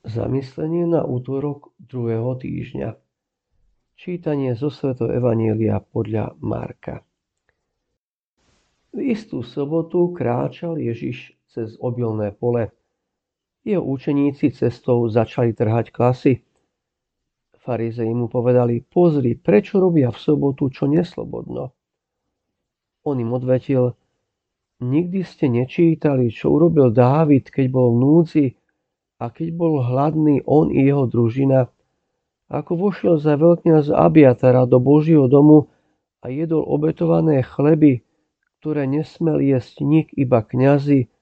Zamyslenie na útorok druhého týždňa. Čítanie zo Sveto Evanielia podľa Marka. V istú sobotu kráčal Ježiš cez obilné pole. Jeho učeníci cestou začali trhať klasy. Farizei mu povedali, pozri, prečo robia v sobotu čo neslobodno. On im odvetil, nikdy ste nečítali, čo urobil Dávid, keď bol v núdzi a keď bol hladný on i jeho družina, ako vošiel za veľkňaz Abiatara do Božieho domu a jedol obetované chleby, ktoré nesmel jesť nik iba kňazi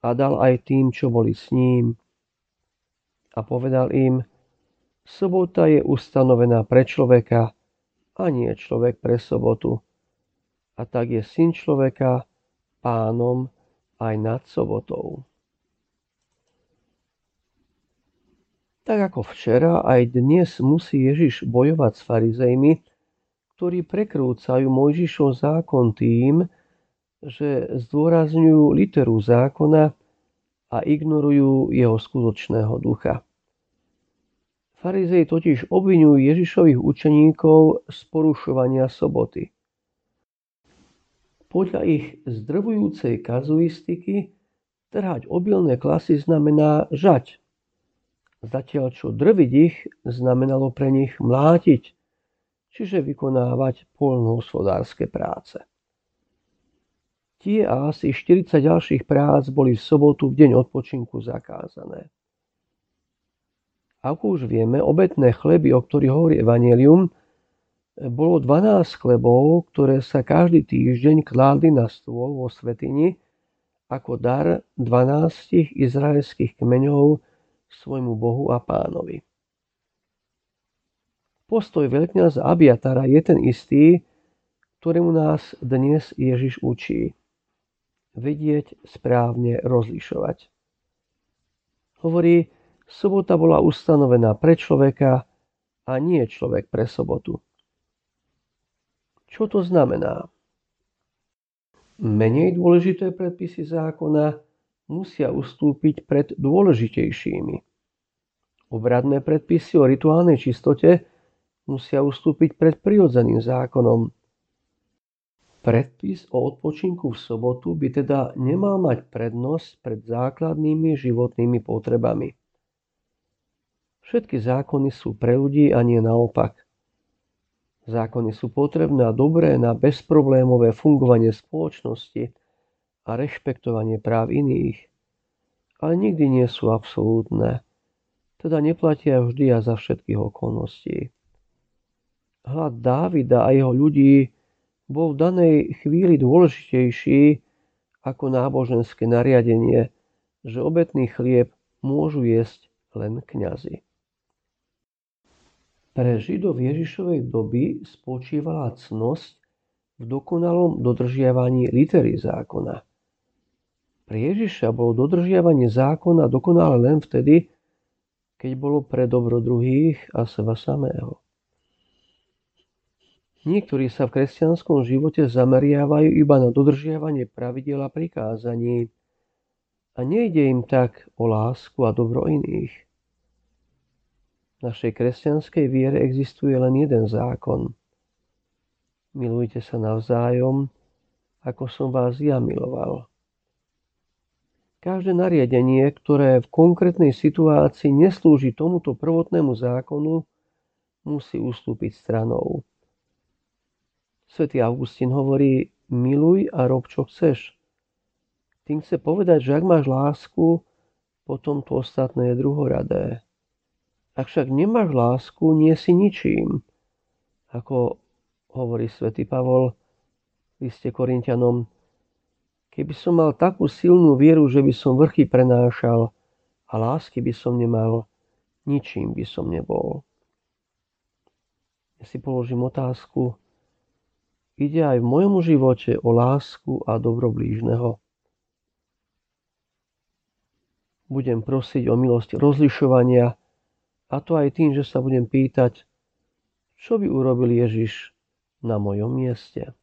a dal aj tým, čo boli s ním. A povedal im, sobota je ustanovená pre človeka a nie človek pre sobotu. A tak je syn človeka pánom aj nad sobotou. Tak ako včera, aj dnes musí Ježiš bojovať s farizejmi, ktorí prekrúcajú Mojžišov zákon tým, že zdôrazňujú literu zákona a ignorujú jeho skutočného ducha. Farizej totiž obvinujú Ježišových učeníkov z porušovania soboty. Podľa ich zdrvujúcej kazuistiky trhať obilné klasy znamená žať, Zatiaľ čo drviť ich znamenalo pre nich mlátiť, čiže vykonávať poľnohospodárske práce. Tie a asi 40 ďalších prác boli v sobotu v deň odpočinku zakázané. Ako už vieme, obetné chleby, o ktorých hovorí Evangelium, bolo 12 chlebov, ktoré sa každý týždeň kládli na stôl vo svetini ako dar 12 izraelských kmeňov svojmu Bohu a pánovi. Postoj veľkňaza Abiatara je ten istý, ktorému nás dnes Ježiš učí. Vedieť správne rozlišovať. Hovorí, sobota bola ustanovená pre človeka a nie človek pre sobotu. Čo to znamená? Menej dôležité predpisy zákona musia ustúpiť pred dôležitejšími. Obradné predpisy o rituálnej čistote musia ustúpiť pred prirodzeným zákonom. Predpis o odpočinku v sobotu by teda nemal mať prednosť pred základnými životnými potrebami. Všetky zákony sú pre ľudí a nie naopak. Zákony sú potrebné a dobré na bezproblémové fungovanie spoločnosti, a rešpektovanie práv iných, ale nikdy nie sú absolútne, teda neplatia vždy a za všetkých okolností. Hlad Dávida a jeho ľudí bol v danej chvíli dôležitejší ako náboženské nariadenie, že obetný chlieb môžu jesť len kňazi. Pre Židov Ježišovej doby spočívala cnosť v dokonalom dodržiavaní litery zákona – pre Ježiša bolo dodržiavanie zákona dokonale len vtedy, keď bolo pre dobro druhých a seba samého. Niektorí sa v kresťanskom živote zameriavajú iba na dodržiavanie pravidel a prikázaní a nejde im tak o lásku a dobro iných. V našej kresťanskej viere existuje len jeden zákon. Milujte sa navzájom, ako som vás ja miloval. Každé nariadenie, ktoré v konkrétnej situácii neslúži tomuto prvotnému zákonu, musí ustúpiť stranou. Svetý Augustín hovorí, miluj a rob, čo chceš. Tým chce povedať, že ak máš lásku, potom to ostatné je druhoradé. Ak však nemáš lásku, nie si ničím. Ako hovorí svätý Pavol v liste Korintianom, Keby som mal takú silnú vieru, že by som vrchy prenášal a lásky by som nemal, ničím by som nebol. Ja si položím otázku, ide aj v mojom živote o lásku a dobro blížneho. Budem prosiť o milosť rozlišovania a to aj tým, že sa budem pýtať, čo by urobil Ježiš na mojom mieste.